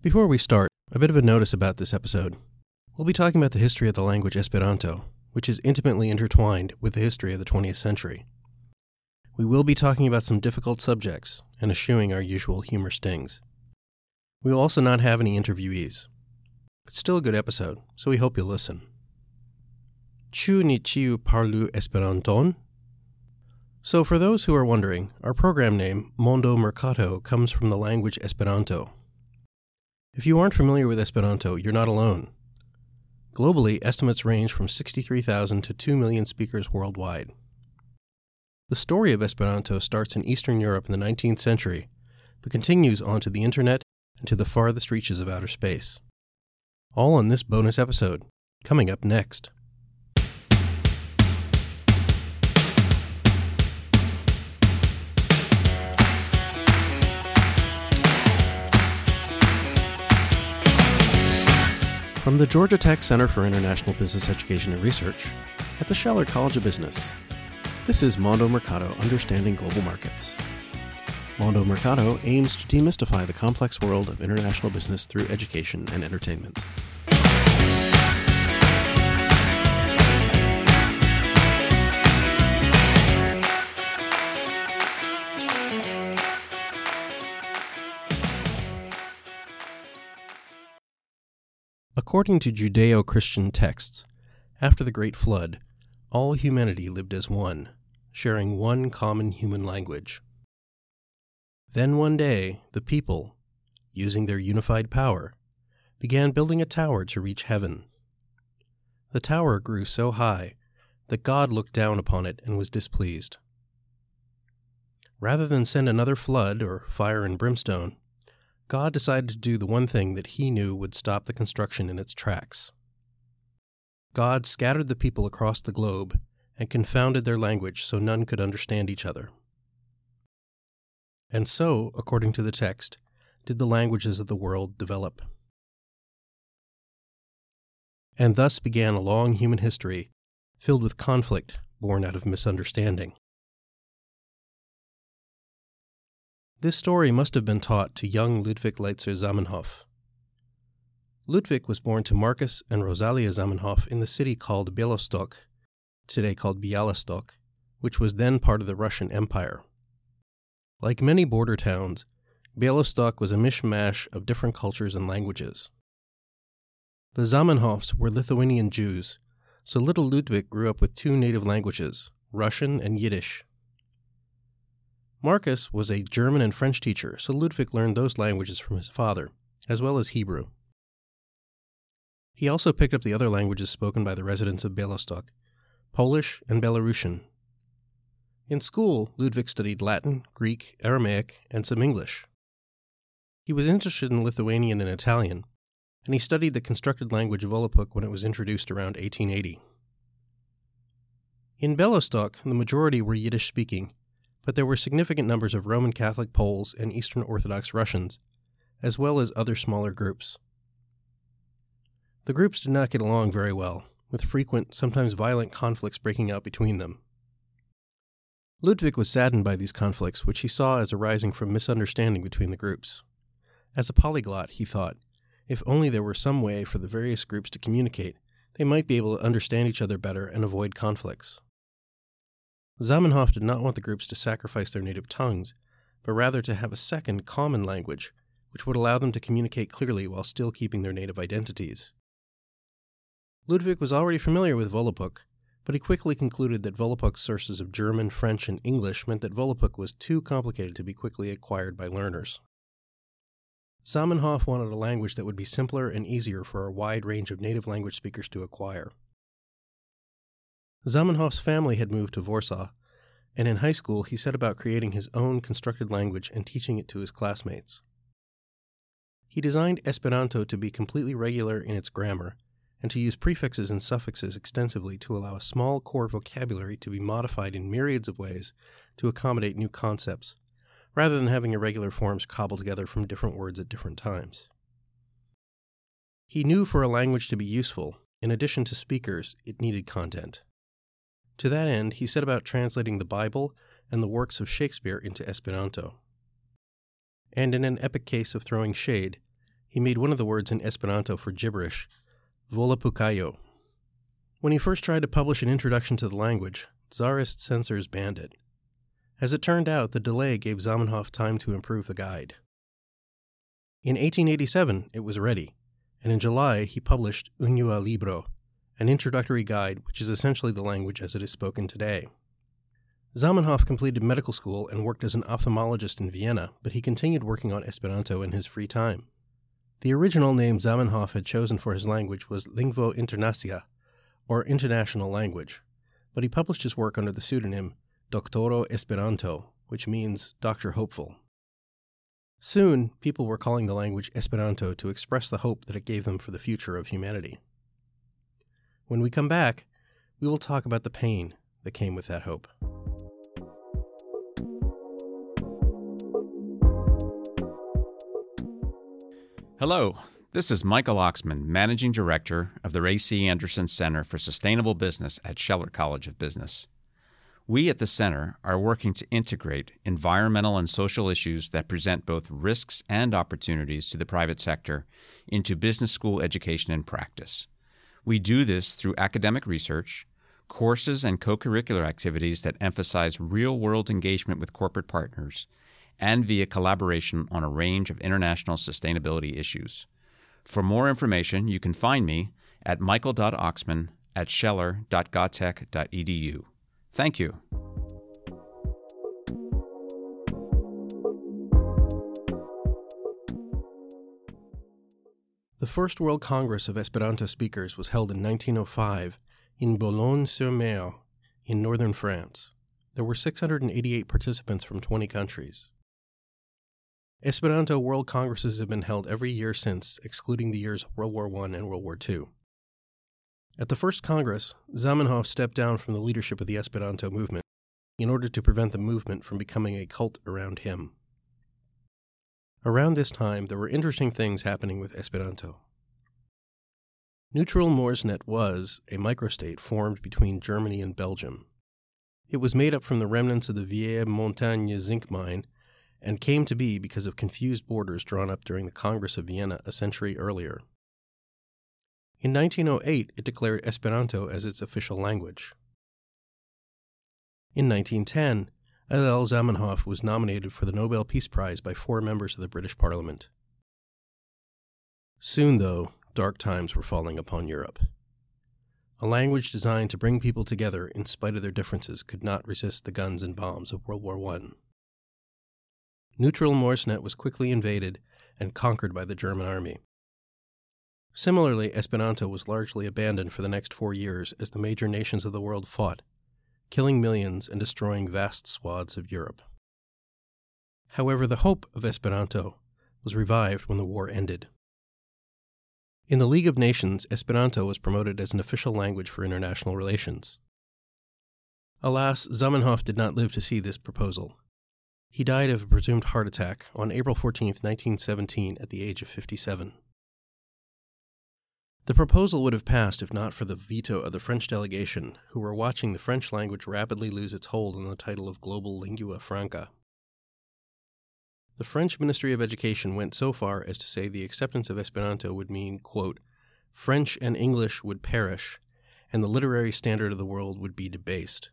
Before we start, a bit of a notice about this episode. We'll be talking about the history of the language Esperanto, which is intimately intertwined with the history of the 20th century. We will be talking about some difficult subjects and eschewing our usual humor stings. We will also not have any interviewees. It's still a good episode, so we hope you'll listen. Ĉu ni ĉiuj parolu Esperanton? So, for those who are wondering, our program name, Mondo Merkato, comes from the language Esperanto. If you aren't familiar with Esperanto, you're not alone. Globally, estimates range from 63,000 to 2 million speakers worldwide. The story of Esperanto starts in Eastern Europe in the 19th century, but continues onto the internet and to the farthest reaches of outer space. All on this bonus episode, coming up next. From the Georgia Tech Center for International Business Education and Research at the Scheller College of Business, this is Mondo Merkato Understanding Global Markets. Mondo Merkato aims to demystify the complex world of international business through education and entertainment. According to Judeo Christian texts, after the Great Flood, all humanity lived as one, sharing one common human language. Then one day, the people, using their unified power, began building a tower to reach heaven. The tower grew so high that God looked down upon it and was displeased. Rather than send another flood or fire and brimstone, God decided to do the one thing that he knew would stop the construction in its tracks. God scattered the people across the globe and confounded their language so none could understand each other. And so, according to the text, did the languages of the world develop. And thus began a long human history filled with conflict born out of misunderstanding. This story must have been taught to young Ludwig Lejzer Zamenhof. Ludwig was born to Marcus and Rosalia Zamenhof in the city called Belostok, today called Bialystok, which was then part of the Russian Empire. Like many border towns, Bialystok was a mishmash of different cultures and languages. The Zamenhofs were Lithuanian Jews, so little Ludwig grew up with two native languages, Russian and Yiddish. Marcus was a German and French teacher, so Ludwig learned those languages from his father, as well as Hebrew. He also picked up the other languages spoken by the residents of Belostok Polish and Belarusian. In school, Ludwig studied Latin, Greek, Aramaic, and some English. He was interested in Lithuanian and Italian, and he studied the constructed language of Volapük when it was introduced around 1880. In Belostok, the majority were Yiddish speaking, but there were significant numbers of Roman Catholic Poles and Eastern Orthodox Russians, as well as other smaller groups. The groups did not get along very well, with frequent, sometimes violent conflicts breaking out between them. Ludwig was saddened by these conflicts, which he saw as arising from misunderstanding between the groups. As a polyglot, he thought, if only there were some way for the various groups to communicate, they might be able to understand each other better and avoid conflicts. Zamenhof did not want the groups to sacrifice their native tongues, but rather to have a second common language, which would allow them to communicate clearly while still keeping their native identities. Ludwig was already familiar with Volapük, but he quickly concluded that Volapük's sources of German, French, and English meant that Volapük was too complicated to be quickly acquired by learners. Zamenhof wanted a language that would be simpler and easier for a wide range of native language speakers to acquire. Zamenhof's family had moved to Warsaw, and in high school he set about creating his own constructed language and teaching it to his classmates. He designed Esperanto to be completely regular in its grammar and to use prefixes and suffixes extensively to allow a small core vocabulary to be modified in myriads of ways to accommodate new concepts, rather than having irregular forms cobbled together from different words at different times. He knew for a language to be useful, in addition to speakers, it needed content. To that end, he set about translating the Bible and the works of Shakespeare into Esperanto. And in an epic case of throwing shade, he made one of the words in Esperanto for gibberish, Volapukaĵo. When he first tried to publish an introduction to the language, Tsarist censors banned it. As it turned out, the delay gave Zamenhof time to improve the guide. In 1887, it was ready, and in July he published Unua Libro, an introductory guide which is essentially the language as it is spoken today. Zamenhof completed medical school and worked as an ophthalmologist in Vienna, but he continued working on Esperanto in his free time. The original name Zamenhof had chosen for his language was Lingvo Internacia, or International Language, but he published his work under the pseudonym Doktoro Esperanto, which means Doctor Hopeful. Soon, people were calling the language Esperanto to express the hope that it gave them for the future of humanity. When we come back, we will talk about the pain that came with that hope. Hello, this is Michael Oxman, Managing Director of the Ray C. Anderson Center for Sustainable Business at Scheller College of Business. We at the Center are working to integrate environmental and social issues that present both risks and opportunities to the private sector into business school education and practice. We do this through academic research, courses and co curricular activities that emphasize real world engagement with corporate partners, and via collaboration on a range of international sustainability issues. For more information, you can find me at michael.oxman at scheller.gatech.edu. Thank you. The First World Congress of Esperanto speakers was held in 1905 in Boulogne-sur-Mer in northern France. There were 688 participants from 20 countries. Esperanto World Congresses have been held every year since, excluding the years of World War I and World War II. At the first Congress, Zamenhof stepped down from the leadership of the Esperanto movement in order to prevent the movement from becoming a cult around him. Around this time, there were interesting things happening with Esperanto. Neutral Moresnet was a microstate formed between Germany and Belgium. It was made up from the remnants of the Vieille Montagne zinc mine and came to be because of confused borders drawn up during the Congress of Vienna a century earlier. In 1908, it declared Esperanto as its official language. In 1910, L. Zamenhof was nominated for the Nobel Peace Prize by four members of the British Parliament. Soon, though, dark times were falling upon Europe. A language designed to bring people together in spite of their differences could not resist the guns and bombs of World War I neutral Moresnet was quickly invaded and conquered by the German army. Similarly, Esperanto was largely abandoned for the next four years as the major nations of the world fought, killing millions and destroying vast swaths of Europe. However, the hope of Esperanto was revived when the war ended. In the League of Nations, Esperanto was promoted as an official language for international relations. Alas, Zamenhof did not live to see this proposal, he died of a presumed heart attack on April 14, 1917, at the age of 57. The proposal would have passed if not for the veto of the French delegation, who were watching the French language rapidly lose its hold on the title of global lingua franca. The French Ministry of Education went so far as to say the acceptance of Esperanto would mean, quote, French and English would perish, and the literary standard of the world would be debased.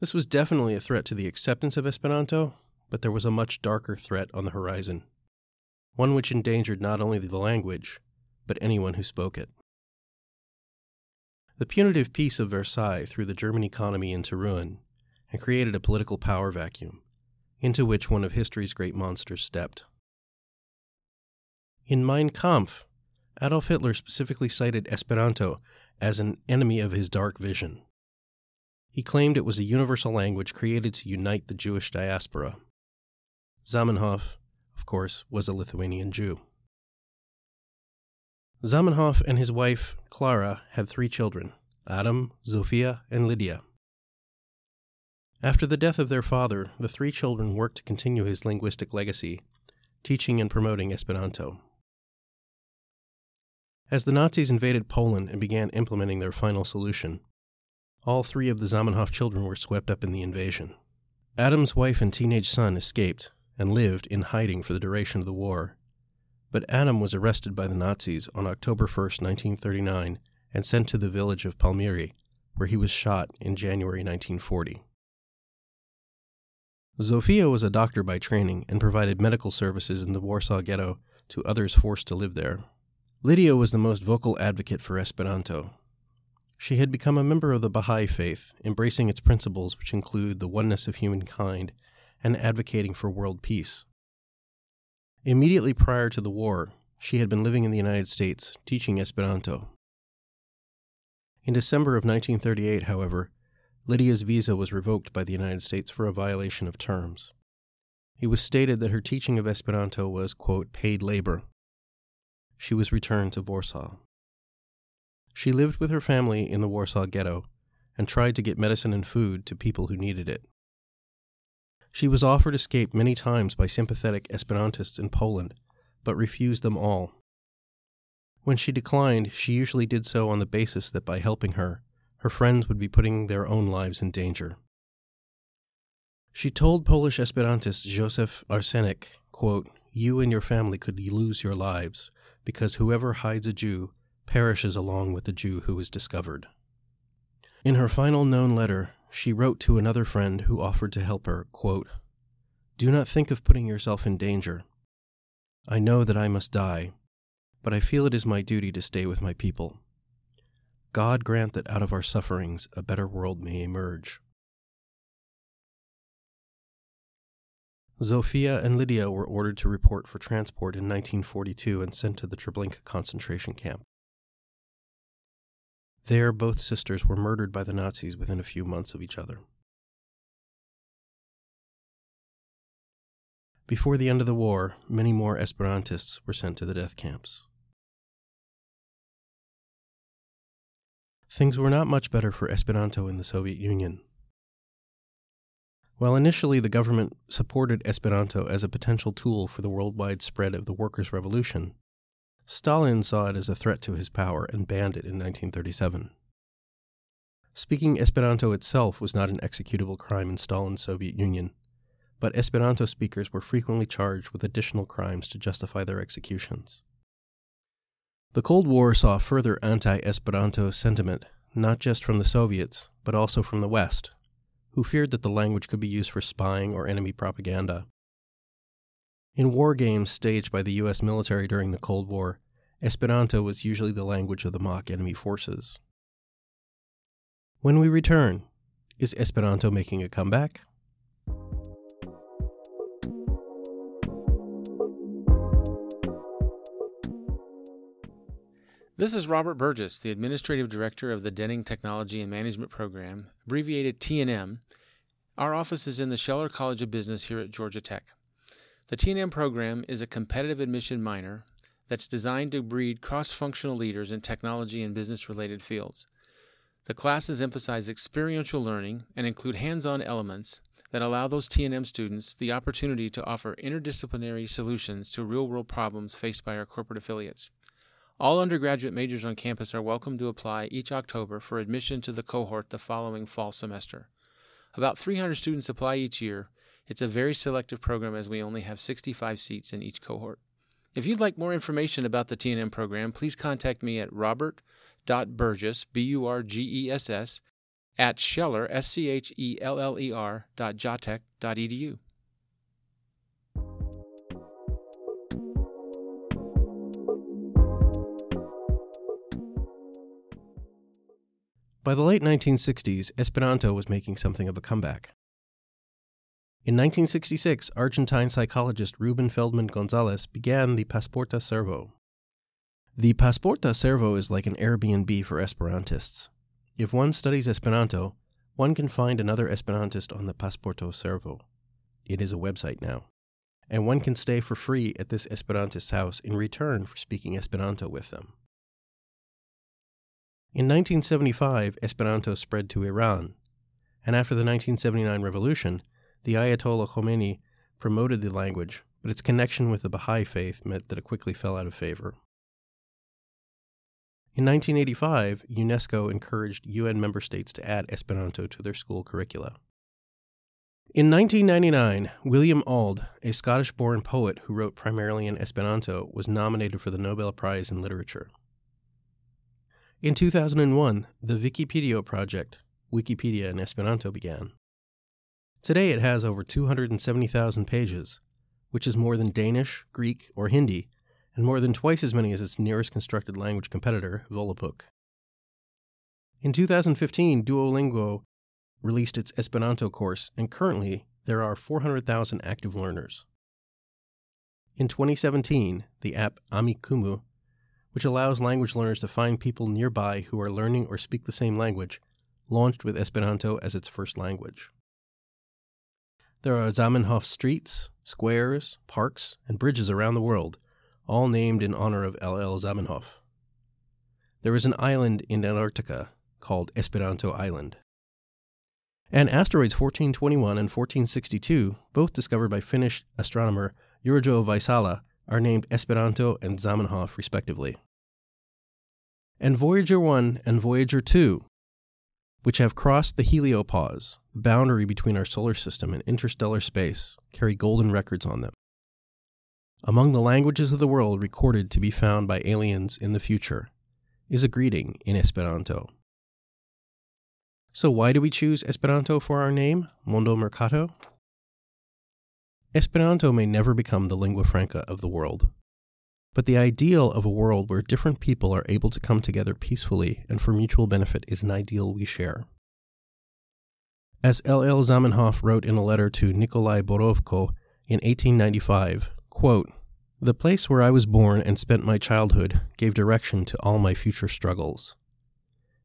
This was definitely a threat to the acceptance of Esperanto, but there was a much darker threat on the horizon, one which endangered not only the language, but anyone who spoke it. The punitive peace of Versailles threw the German economy into ruin and created a political power vacuum, into which one of history's great monsters stepped. In Mein Kampf, Adolf Hitler specifically cited Esperanto as an enemy of his dark vision. He claimed it was a universal language created to unite the Jewish diaspora. Zamenhof, of course, was a Lithuanian Jew. Zamenhof and his wife, Clara, had three children Adam, Zofia, and Lydia. After the death of their father, the three children worked to continue his linguistic legacy, teaching and promoting Esperanto. As the Nazis invaded Poland and began implementing their final solution, all three of the Zamenhof children were swept up in the invasion. Adam's wife and teenage son escaped, and lived in hiding for the duration of the war. But Adam was arrested by the Nazis on October 1, 1939, and sent to the village of Palmiry, where he was shot in January 1940. Zofia was a doctor by training and provided medical services in the Warsaw Ghetto to others forced to live there. Lydia was the most vocal advocate for Esperanto. She had become a member of the Baha'i faith, embracing its principles, which include the oneness of humankind and advocating for world peace. Immediately prior to the war, she had been living in the United States, teaching Esperanto. In December of 1938, however, Lydia's visa was revoked by the United States for a violation of terms. It was stated that her teaching of Esperanto was, quote, paid labor. She was returned to Warsaw. She lived with her family in the Warsaw Ghetto and tried to get medicine and food to people who needed it. She was offered escape many times by sympathetic Esperantists in Poland, but refused them all. When she declined, she usually did so on the basis that by helping her, her friends would be putting their own lives in danger. She told Polish Esperantist Joseph Arsenik, quote, You and your family could lose your lives, because whoever hides a Jew perishes along with the Jew who is discovered. In her final known letter, she wrote to another friend who offered to help her, quote, Do not think of putting yourself in danger. I know that I must die, but I feel it is my duty to stay with my people. God grant that out of our sufferings a better world may emerge. Zofia and Lydia were ordered to report for transport in 1942 and sent to the Treblinka concentration camp. There, both sisters were murdered by the Nazis within a few months of each other. Before the end of the war, many more Esperantists were sent to the death camps. Things were not much better for Esperanto in the Soviet Union. While initially the government supported Esperanto as a potential tool for the worldwide spread of the workers' revolution, Stalin saw it as a threat to his power and banned it in 1937. Speaking Esperanto itself was not an executable crime in Stalin's Soviet Union, but Esperanto speakers were frequently charged with additional crimes to justify their executions. The Cold War saw further anti Esperanto sentiment, not just from the Soviets, but also from the West, who feared that the language could be used for spying or enemy propaganda. In war games staged by the U.S. military during the Cold War, Esperanto was usually the language of the mock enemy forces. When we return, is Esperanto making a comeback? This is Robert Burgess, the Administrative Director of the Denning Technology and Management Program, abbreviated T&M. Our office is in the Scheller College of Business here at Georgia Tech. The T&M program is a competitive admission minor that's designed to breed cross-functional leaders in technology and business-related fields. The classes emphasize experiential learning and include hands-on elements that allow those T&M students the opportunity to offer interdisciplinary solutions to real-world problems faced by our corporate affiliates. All undergraduate majors on campus are welcome to apply each October for admission to the cohort the following fall semester. About 300 students apply each year, it's a very selective program as we only have 65 seats in each cohort. If you'd like more information about the T&M program, please contact me at robert.burgess, B-U-R-G-E-S-S, at scheller, S-C-H-E-L-L-E-R, dot gatech dot edu. By the late 1960s, Esperanto was making something of a comeback. In 1966, Argentine psychologist Ruben Feldman Gonzalez began the Pasporta Servo. The Pasporta Servo is like an Airbnb for Esperantists. If one studies Esperanto, one can find another Esperantist on the Pasporta Servo. It is a website now. And one can stay for free at this Esperantist's house in return for speaking Esperanto with them. In 1975, Esperanto spread to Iran, and after the 1979 revolution, the Ayatollah Khomeini promoted the language, but its connection with the Baha'i faith meant that it quickly fell out of favor. In 1985, UNESCO encouraged UN member states to add Esperanto to their school curricula. In 1999, William Auld, a Scottish born poet who wrote primarily in Esperanto, was nominated for the Nobel Prize in Literature. In 2001, the Wikipedia project, Wikipedia in Esperanto, began. Today it has over 270,000 pages, which is more than Danish, Greek, or Hindi, and more than twice as many as its nearest constructed language competitor, Volapük. In 2015, Duolingo released its Esperanto course, and currently there are 400,000 active learners. In 2017, the app Amikumu, which allows language learners to find people nearby who are learning or speak the same language, launched with Esperanto as its first language. There are Zamenhof streets, squares, parks, and bridges around the world, all named in honor of L.L. Zamenhof. There is an island in Antarctica called Esperanto Island. And asteroids 1421 and 1462, both discovered by Finnish astronomer Yrjö Väisälä, are named Esperanto and Zamenhof respectively. And Voyager 1 and Voyager 2, which have crossed the heliopause, the boundary between our solar system and interstellar space, carry golden records on them. Among the languages of the world recorded to be found by aliens in the future is a greeting in Esperanto. So, why do we choose Esperanto for our name, Mondo Merkato? Esperanto may never become the lingua franca of the world. But the ideal of a world where different people are able to come together peacefully and for mutual benefit is an ideal we share. As L.L. Zamenhof wrote in a letter to Nikolai Borovko in 1895, quote, The place where I was born and spent my childhood gave direction to all my future struggles.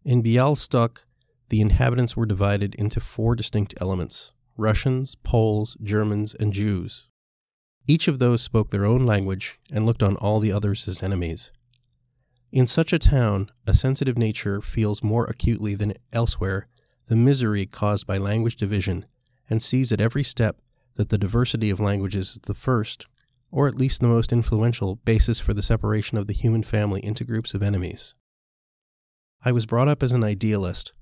In Bialystok, the inhabitants were divided into four distinct elements Russians, Poles, Germans, and Jews. Each of those spoke their own language and looked on all the others as enemies. In such a town, a sensitive nature feels more acutely than elsewhere the misery caused by language division and sees at every step that the diversity of languages is the first, or at least the most influential, basis for the separation of the human family into groups of enemies. I was brought up as an idealist,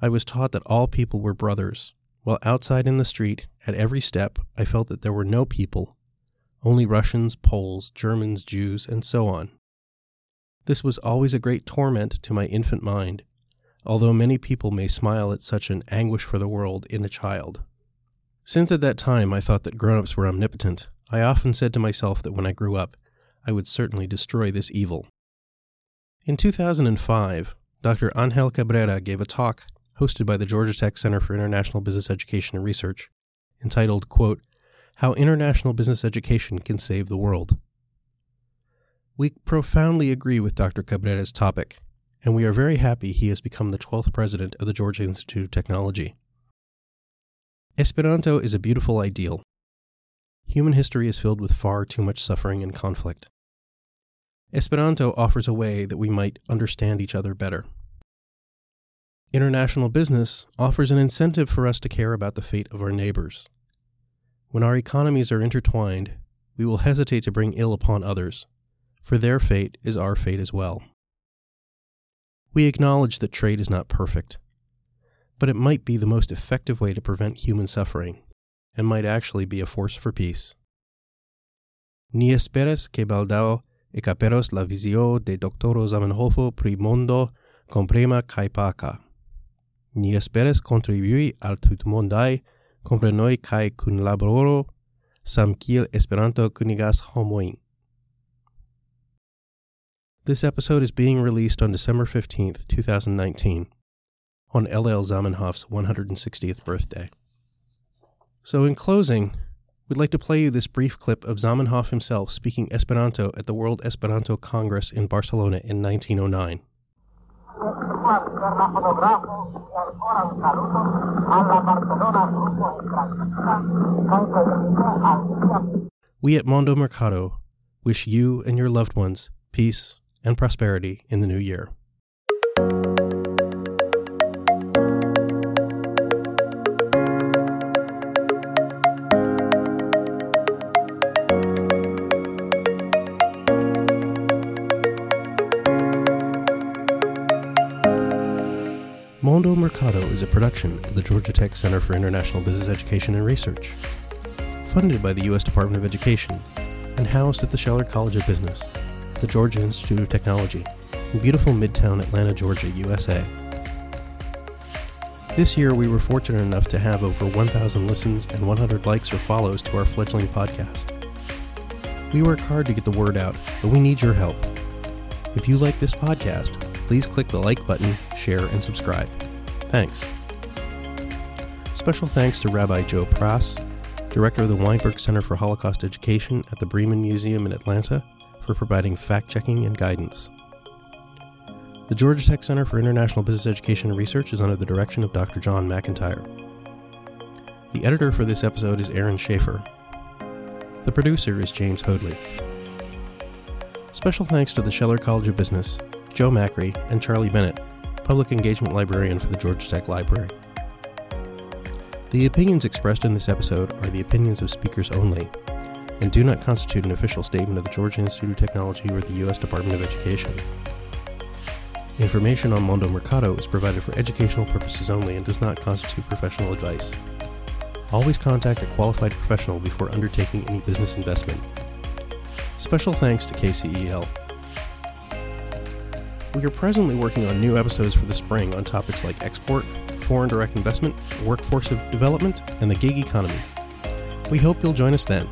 I was taught that all people were brothers, while outside in the street, at every step, I felt that there were no people, only Russians, Poles, Germans, Jews, and so on. This was always a great torment to my infant mind, although many people may smile at such an anguish for the world in a child. Since at that time I thought that grown ups were omnipotent, I often said to myself that when I grew up, I would certainly destroy this evil. In 2005, Dr. Angel Cabrera gave a talk hosted by the Georgia Tech Center for International Business Education and Research, entitled, quote, How International Business Education Can Save the World. We profoundly agree with Dr. Cabrera's topic, and we are very happy he has become the 12th president of the Georgia Institute of Technology. Esperanto is a beautiful ideal. Human history is filled with far too much suffering and conflict. Esperanto offers a way that we might understand each other better. International business offers an incentive for us to care about the fate of our neighbors. When our economies are intertwined, we will hesitate to bring ill upon others, for their fate is our fate as well. We acknowledge that trade is not perfect, but it might be the most effective way to prevent human suffering, and might actually be a force for peace. Ni esperes que baldao ecaperos la visio de doktoro Zamenhof pri mondo comprema kai paca ni esperes contribui al tutmondai comprenoi kai kun laboro sam kiel esperanto kunigas homoin. This episode is being released on December 15th, 2019, on L.L. Zamenhof's 160th birthday. So, in closing, we'd like to play you this brief clip of Zamenhof himself speaking Esperanto at the World Esperanto Congress in Barcelona in 1909. We at Mondo Merkato wish you and your loved ones peace and prosperity in the new year. Mondo Merkato is a production of the Georgia Tech Center for International Business Education and Research, funded by the U.S. Department of Education and housed at the Scheller College of Business the Georgia Institute of Technology in beautiful Midtown Atlanta, Georgia, USA. This year, we were fortunate enough to have over 1,000 listens and 100 likes or follows to our fledgling podcast. We work hard to get the word out, but we need your help. If you like this podcast, please click the like button, share, and subscribe. Thanks. Special thanks to Rabbi Joe Prass, Director of the Weinberg Center for Holocaust Education at the Breman Museum in Atlanta, for providing fact checking and guidance. The Georgia Tech Center for International Business Education and Research is under the direction of Dr. John McIntyre. The editor for this episode is Aaron Schaefer. The producer is James Hoadley. Special thanks to the Scheller College of Business, Joe Macri, and Charlie Bennett, Public Engagement Librarian for the Georgia Tech Library. The opinions expressed in this episode are the opinions of speakers only and do not constitute an official statement of the Georgia Institute of Technology or the U.S. Department of Education. Information on Mondo Merkato is provided for educational purposes only and does not constitute professional advice. Always contact a qualified professional before undertaking any business investment. Special thanks to KCEL. We are presently working on new episodes for the spring on topics like export, foreign direct investment, workforce development, and the gig economy. We hope you'll join us then.